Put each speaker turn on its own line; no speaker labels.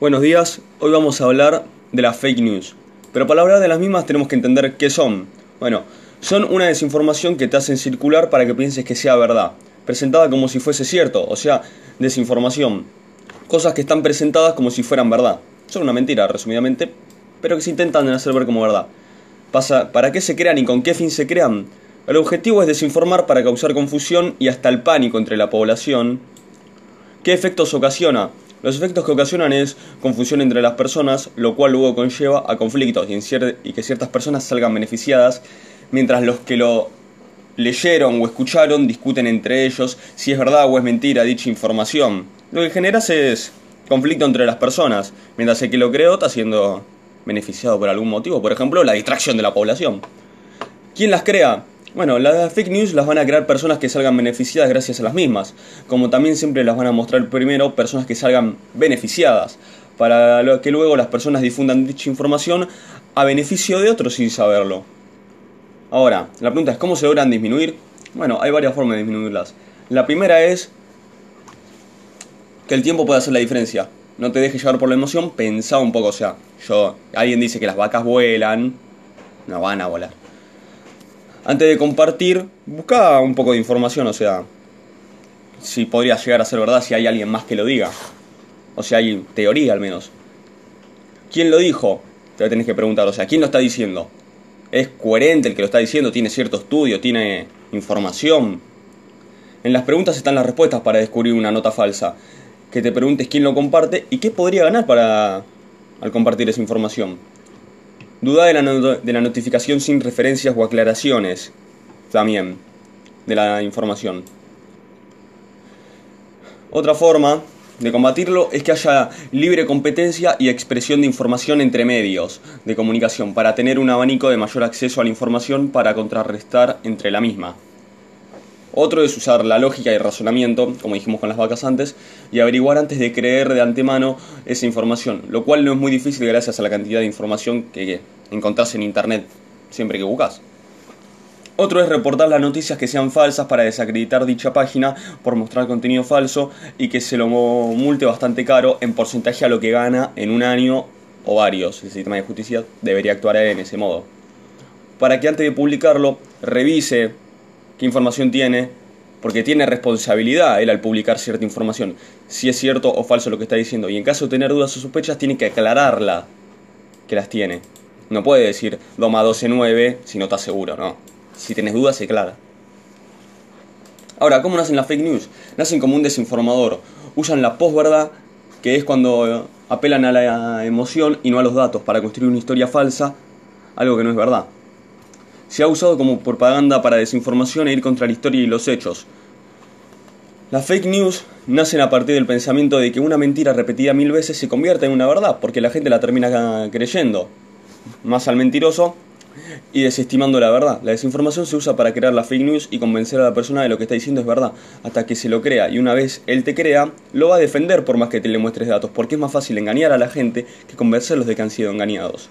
Buenos días, hoy vamos a hablar de las fake news. Pero para hablar de las mismas tenemos que entender qué son. Bueno, son una desinformación que te hacen circular para que pienses que sea verdad, presentada como si fuese cierto, o sea, desinformación. Cosas que están presentadas como si fueran verdad. Son una mentira, resumidamente, pero que se intentan hacer ver como verdad. Pasa, ¿Para qué se crean y con qué fin se crean? El objetivo es desinformar para causar confusión y hasta el pánico entre la población. ¿Qué efectos ocasiona? Los efectos que ocasionan es confusión entre las personas, lo cual luego conlleva a conflictos y, que ciertas personas salgan beneficiadas, mientras los que lo leyeron o escucharon discuten entre ellos si es verdad o es mentira dicha información. Lo que genera es conflicto entre las personas, mientras el que lo creó está siendo beneficiado por algún motivo, por ejemplo, la distracción de la población. ¿Quién las crea? Bueno, las fake news las van a crear personas que salgan beneficiadas gracias a las mismas, como también siempre las van a mostrar primero personas que salgan beneficiadas, para que luego las personas difundan dicha información a beneficio de otros sin saberlo. Ahora, la pregunta es ¿cómo se logran disminuir? Bueno, hay varias formas de disminuirlas. La primera es que el tiempo puede hacer la diferencia. No te dejes llevar por la emoción, pensá un poco, o sea, yo, alguien dice que las vacas vuelan, no van a volar antes de compartir, busca un poco de información, o sea, si podría llegar a ser verdad, si hay alguien más que lo diga. O sea, hay teoría al menos. ¿Quién lo dijo? Te tenés que preguntar, o sea, ¿quién lo está diciendo? ¿Es coherente el que lo está diciendo? ¿Tiene cierto estudio? ¿Tiene información? En las preguntas están las respuestas para descubrir una nota falsa. Que te preguntes quién lo comparte y qué podría ganar para al compartir esa información. Duda de la, de la notificación sin referencias o aclaraciones también de la información. Otra forma de combatirlo es que haya libre competencia y expresión de información entre medios de comunicación para tener un abanico de mayor acceso a la información para contrarrestar entre la misma. Otro es usar la lógica y el razonamiento, como dijimos con las vacas antes, y averiguar antes de creer de antemano esa información, lo cual no es muy difícil gracias a la cantidad de información que, encontrás en internet siempre que buscas. Otro es reportar las noticias que sean falsas para desacreditar dicha página por mostrar contenido falso y que se lo multe bastante caro en porcentaje a lo que gana en un año o varios. El sistema de justicia debería actuar en ese modo. Para que antes de publicarlo revise qué información tiene, porque tiene responsabilidad él al publicar cierta información, si es cierto o falso lo que está diciendo, y en caso de tener dudas o sospechas tiene que aclararla que las tiene. No puede decir Doma 12-9 si no está seguro, no. Si tienes dudas, se aclara. Ahora, ¿cómo nacen las fake news? Nacen como un desinformador. Usan la posverdad, que es cuando apelan a la emoción y no a los datos para construir una historia falsa, algo que no es verdad se ha usado como propaganda para desinformación e ir contra la historia y los hechos. Las fake news nacen a partir del pensamiento de que una mentira repetida mil veces se convierte en una verdad, porque la gente la termina creyendo, más al mentiroso y desestimando la verdad. La desinformación se usa para crear la fake news y convencer a la persona de lo que está diciendo es verdad, hasta que se lo crea. Y una vez él te crea, lo va a defender por más que te le muestres datos, porque es más fácil engañar a la gente que convencerlos de que han sido engañados.